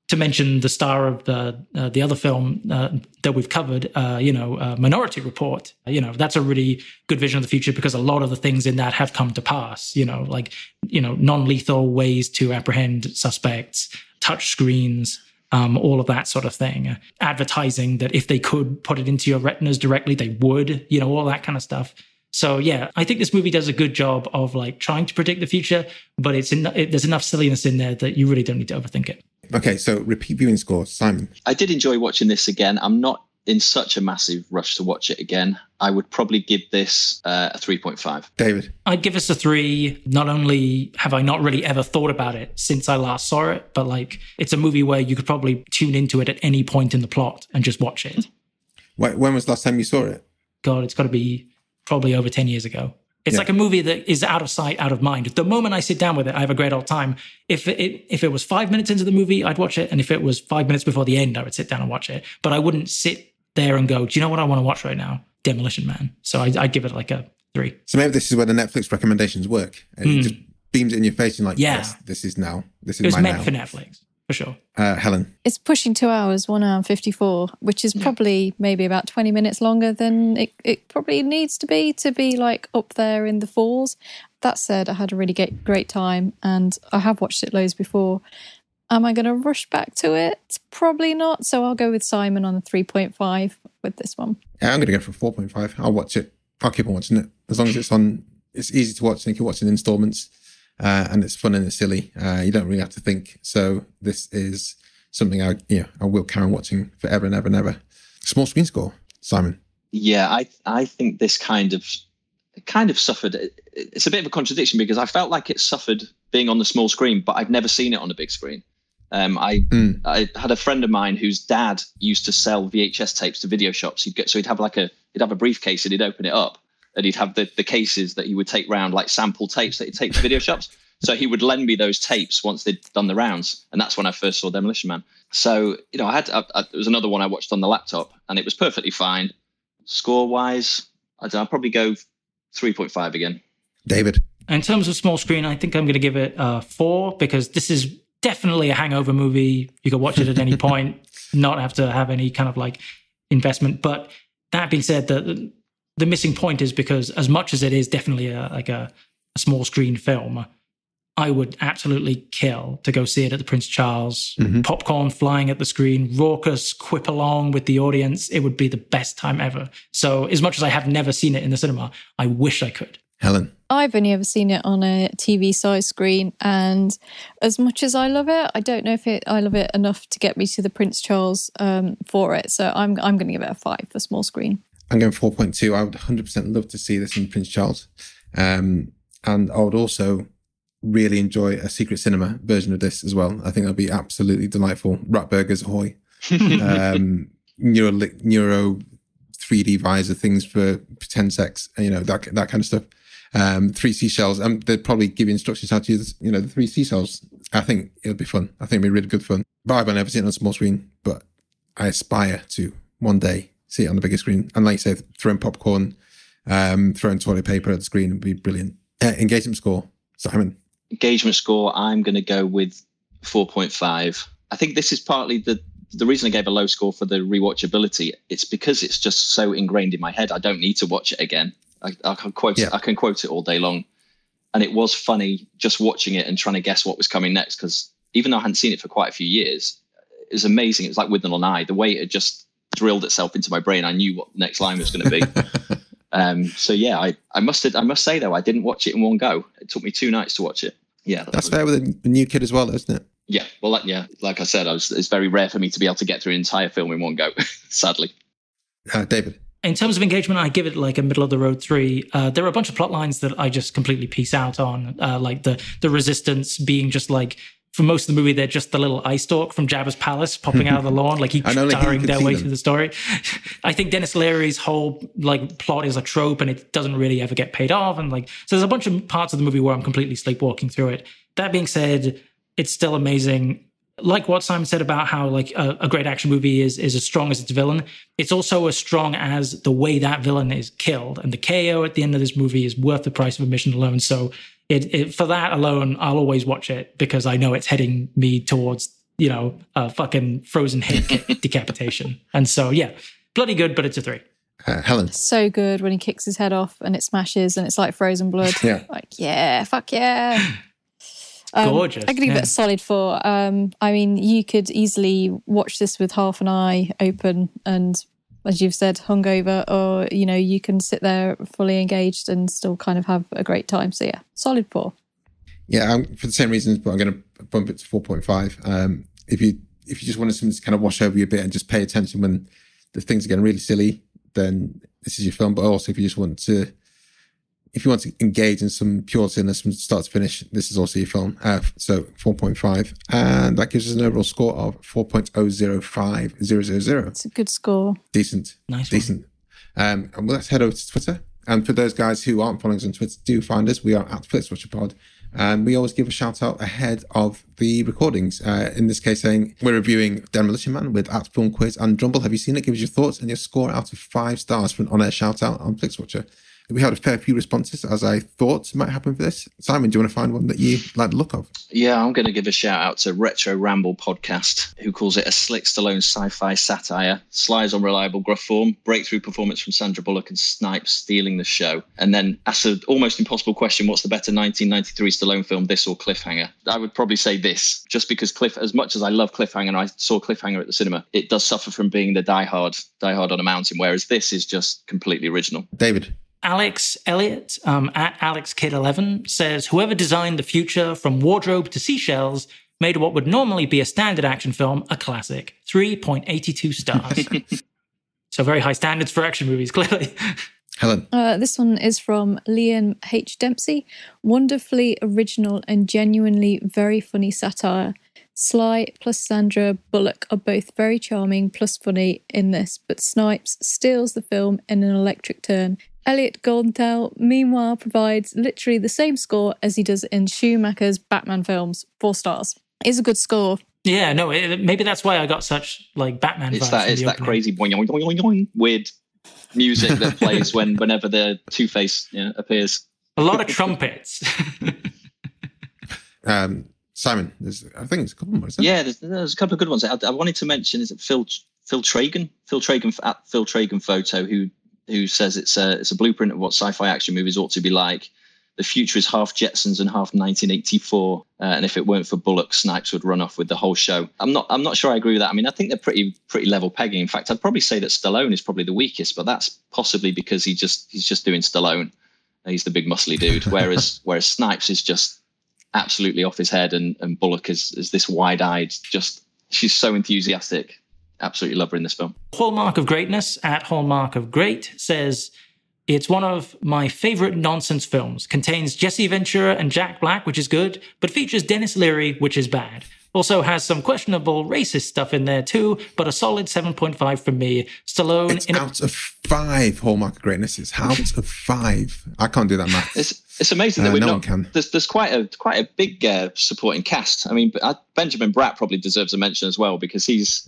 to mention the star of the uh, the other film uh, that we've covered, uh, you know, uh, Minority Report. You know, that's a really good vision of the future because a lot of the things in that have come to pass. You know, like you know, non-lethal ways to apprehend suspects, touch screens, um, all of that sort of thing. Advertising that if they could put it into your retinas directly, they would, you know, all that kind of stuff. So yeah, I think this movie does a good job of like trying to predict the future, but it's in, it, there's enough silliness in there that you really don't need to overthink it. Okay, so repeat viewing score, Simon. I did enjoy watching this again. I'm not in such a massive rush to watch it again. I would probably give this uh, a 3.5. David. I'd give this a three. Not only have I not really ever thought about it since I last saw it, but like it's a movie where you could probably tune into it at any point in the plot and just watch it. Wait, when was the last time you saw it? God, it's got to be probably over 10 years ago. It's Yeah. like a movie that is out of sight, out of mind. The moment I sit down with it, I have a great old time. If it if it was five minutes into the movie, I'd watch it, and if it was five minutes before the end, I would sit down and watch it. But I wouldn't sit there and go, "Do you know what I want to watch right now? Demolition Man." So I, I'd give it like a three. So maybe this is where the Netflix recommendations work. It Hmm. just beams it in your face and like, Yeah. yes, this is now. This It is was my meant now. for Netflix for sure. Uh, Helen. It's pushing two hours, one hour and 54, which is probably maybe about 20 minutes longer than it, it probably needs to be to be like up there in the fours. That said, I had a really great, great time and I have watched it loads before. Am I going to rush back to it? Probably not. So I'll go with Simon on the 3.5 with this one. Yeah, I'm going to go for 4.5. I'll watch it. I'll keep on watching it. As long as it's on, it's easy to watch and you can watch in installments uh, and it's fun and it's silly. Uh, you don't really have to think. So this is something I, yeah, I will carry on watching forever and ever and ever. Small screen score, Simon. Yeah, I I think this kind of kind of suffered. It's a bit of a contradiction because I felt like it suffered being on the small screen, but I've never seen it on a big screen. Um, I Mm. I had a friend of mine whose dad used to sell VHS tapes to video shops. He'd get so he'd have like a he'd have a briefcase and he'd open it up and he'd have the, the cases that he would take round like sample tapes that he'd take to video shops. So he would lend me those tapes once they'd done the rounds, and that's when I first saw Demolition Man. So you know, I had I, I, there was another one I watched on the laptop, and it was perfectly fine. Score wise, I'd, I'd probably go three point five again. David. In terms of small screen, I think I'm going to give it a four because this is definitely a hangover movie. You can watch it at any point, not have to have any kind of like investment. But that being said, the the missing point is because as much as it is definitely a like a, a small screen film, I would absolutely kill to go see it at the Prince Charles. Mm-hmm. Popcorn flying at the screen, raucous, quip along with the audience. It would be the best time ever. So, as much as I have never seen it in the cinema, I wish I could. Helen. I've only ever seen it on a TV size screen, and as much as I love it, I don't know if it I love it enough to get me to the Prince Charles um, for it. So I'm I'm going to give it a five for small screen. I'm going 4.2. I would 100% love to see this in Prince Charles. Um, and I would also really enjoy a secret cinema version of this as well. I think that'd be absolutely delightful. Rat burgers, ahoy. um, neuro, neuro 3D visor things for pretend sex, you know, that, that kind of stuff. Um, three seashells. Um, they'd probably give you instructions how to use, you know, the three seashells. I think it'll be fun. I think it'll be really good fun. But I've never seen it on a small screen, but I aspire to one day see it on the bigger screen. And like you say, throwing popcorn, um, throwing toilet paper at the screen would be brilliant. Uh, engagement score, Simon. Engagement score, I'm going to go with four point five. I think this is partly the the reason I gave a low score for the rewatchability. It's because it's just so ingrained in my head. I don't need to watch it again. I, I can quote Yeah. it. I can quote it all day long. And it was funny just watching it and trying to guess what was coming next. Because even though I hadn't seen it for quite a few years, it was amazing. It was like Within an Eye. The way it just drilled itself into my brain, I knew what the next line was going to be. um, so yeah, I, I must I must say though, I didn't watch it in one go. It took me two nights to watch it. Yeah, that That's fair with a, new kid as well, isn't it? yeah. Well, that, yeah, like I said, I was, it's very rare for me to be able to get through an entire film in one go. sadly. Uh, David. In terms of engagement, I give it like a middle of the road three. Uh, there are a bunch of plot lines that I just completely piece out on, uh, like the the resistance being just like for most of the movie they're just the little eye stalk from Jabba's palace popping out of the lawn, like he's he starring their way them. through the story. I think Denis Leary's whole like plot is a trope, and it doesn't really ever get paid off. And like, so there's a bunch of parts of the movie where I'm completely sleepwalking through it. That being said, it's still amazing like what Simon said about how like a, a great action movie is is as strong as its villain, it's also as strong as the way that villain is killed. And the KO at the end of this movie is worth the price of admission alone. So it, it for that alone, I'll always watch it because I know it's heading me towards you know a fucking frozen head decapitation. And so yeah, bloody good, but it's a three. Uh, Helen. So good when he kicks his head off and it smashes and it's like frozen blood. Yeah. Like, yeah, fuck yeah. Um, Gorgeous, I could give yeah. it a solid four. Um, I mean, you could easily watch this with half an eye open and, as you've said, hungover, or you know, you can sit there fully engaged and still kind of have a great time. So yeah, solid four. Yeah, um, for the same reasons, but I'm going to bump it to 4.5. Um, if you if you just wanted something to kind of wash over you a bit and just pay attention when the things are getting really silly, then this is your film. But also, if you just want to, if you want to engage in some pure silliness from start to finish, this is also your film. Uh, so 4.5, and that gives us an overall score of 4.005000. It's a good score. Decent, Nice one. decent. Um, and well, let's head over to Twitter. And for those guys who aren't following us on Twitter, do find us. We are at FlixWatcherPod. And we always give a shout out ahead of the recordings. Uh, in this case, saying we're reviewing Demolition Man with at Film Quiz and Drumble. Have you seen it? Give us your thoughts and your score out of five stars for an on air shout out on FlixWatcher. We had a fair few responses, as I thought might happen for this. Simon, do you want to find one that you like the look of? Yeah, I'm going to give a shout out to Retro Ramble Podcast, who calls it a slick Stallone sci-fi satire. Slides on reliable gruff form, breakthrough performance from Sandra Bullock and Snipes stealing the show. And then asks an almost impossible question: What's the better 1993 Stallone film, this or Cliffhanger? I would probably say this, just because Cliff, as much as I love Cliffhanger, and I saw Cliffhanger at the cinema, it does suffer from being the Die Hard, Die Hard on a Mountain, whereas this is just completely original. David. Alex Elliott um, at AlexKid11 says whoever designed the future from wardrobe to seashells made what would normally be a standard action film a classic. 3.82 stars. so very high standards for action movies, clearly. Helen. Uh, this one is from Liam H. Dempsey. Wonderfully original and genuinely very funny satire. Sly plus Sandra Bullock are both very charming plus funny in this, but Snipes steals the film in an electric turn. Elliot Goldenthal, meanwhile, provides literally the same score as he does in Schumacher's Batman films. Four stars. It's a good score. yeah, no, it, maybe that's why I got such like Batman It's vibes that it's that opening. crazy boing, boing, boing, boing, boing, weird music that plays when whenever the Two Face you know, appears. A lot of trumpets. Um, Simon, there's, I think it's a couple more. Isn't? Yeah, there's, there's a couple of good ones. I, I wanted to mention is it Phil Phil Tragan, Phil Tragan at Phil Tragan photo who who says it's a it's a blueprint of what sci-fi action movies ought to be like. The future is half Jetsons and half 1984, uh, and if it weren't for Bullock, Snipes would run off with the whole show. I'm not I'm not sure I agree with that. I mean, I think they're pretty pretty level pegging. In fact, I'd probably say that Stallone is probably the weakest, but that's possibly because he just he's just doing Stallone. He's the big muscly dude, whereas whereas Snipes is just absolutely off his head, and, and Bullock is is this wide eyed, just she's so enthusiastic. Absolutely love her in this film. Hallmark of Greatness at Hallmark of Great says it's one of my favorite nonsense films. Contains Jesse Ventura and Jack Black, which is good, but features Denis Leary, which is bad. Also has some questionable racist stuff in there too, but a solid 7.5 from me. Stallone It's in a out of five Hallmark of Greatness. It's out of five. I can't do that math. It's it's amazing that Uh, we've no not. one can. There's there's quite a quite a big uh, supporting cast. I mean, uh, Benjamin Bratt probably deserves a mention as well because he's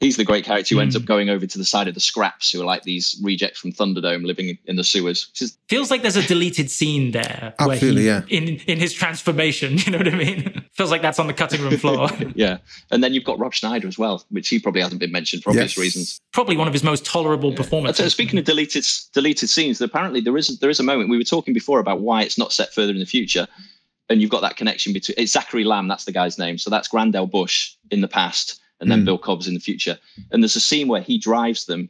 he's the great character who ends Hmm. up going over to the side of the Scraps, who are like these rejects from Thunderdome living in the sewers. Which is feels like there's a deleted scene there. Absolutely, where he, In in his transformation, you know what I mean? feels like that's on the cutting room floor. yeah, and then you've got Rob Schneider as well, which he probably hasn't been mentioned for obvious Yes. reasons. Probably one of his most tolerable Uh, performances. speaking of deleted deleted scenes, apparently there is there is a moment we were talking before about why it's not set further in the future, and you've got that connection between it's Zachary Lamb, that's the guy's name, so that's Grand L. Bush in the past, and then Mm. Bill Cobbs in the future, and there's a scene where he drives them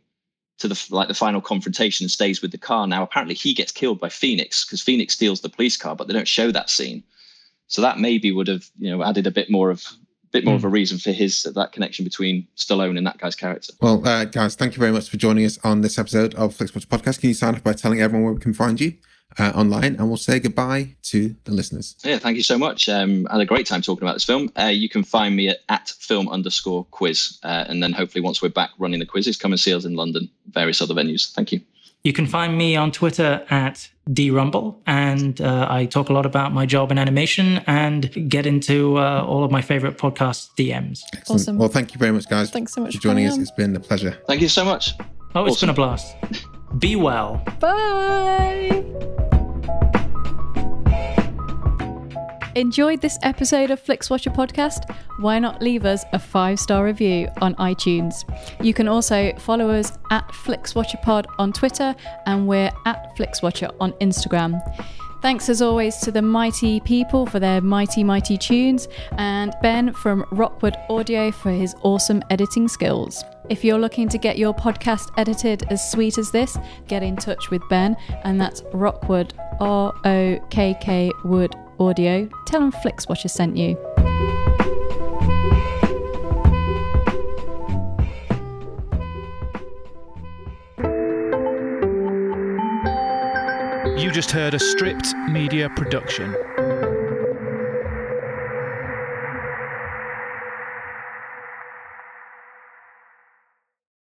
to the like the final confrontation and stays with the car. Now apparently he gets killed by Phoenix because Phoenix steals the police car, but they don't show that scene, so that maybe would have you know added a bit more of bit more of a reason for his that connection between Stallone and that guy's character. Well, uh, guys, thank you very much for joining us on this episode of Flixwatch Podcast. Can you sign up by telling everyone where we can find you uh, online? And we'll say goodbye to the listeners. Yeah, thank you so much. Um, I had a great time talking about this film. Uh, you can find me at, at film underscore quiz. Uh, and then hopefully once we're back running the quizzes, come and see us in London, various other venues. Thank you. You can find me on Twitter at drumble, and uh, I talk a lot about my job in animation and get into uh, all of my favorite podcast DMs. Excellent. Awesome. Well, thank you very much, guys. Thanks so much for for joining us. on. It's been a pleasure. Thank you so much. Oh, it's Awesome. been a blast. Be well. Bye. Enjoyed this episode of FlixWatcher podcast? Why not leave us a five star review on iTunes? You can also follow us at FlixWatcherPod on Twitter and we're at FlixWatcher on Instagram. Thanks as always to the mighty people for their mighty, mighty tunes, and Ben from Rokkwood Audio for his awesome editing skills. If you're looking to get your podcast edited as sweet as this, get in touch with Ben, and that's Rokkwood, R O K K Wood Audio. Tell him Flixwatcher sent you. You just heard a stripped media production.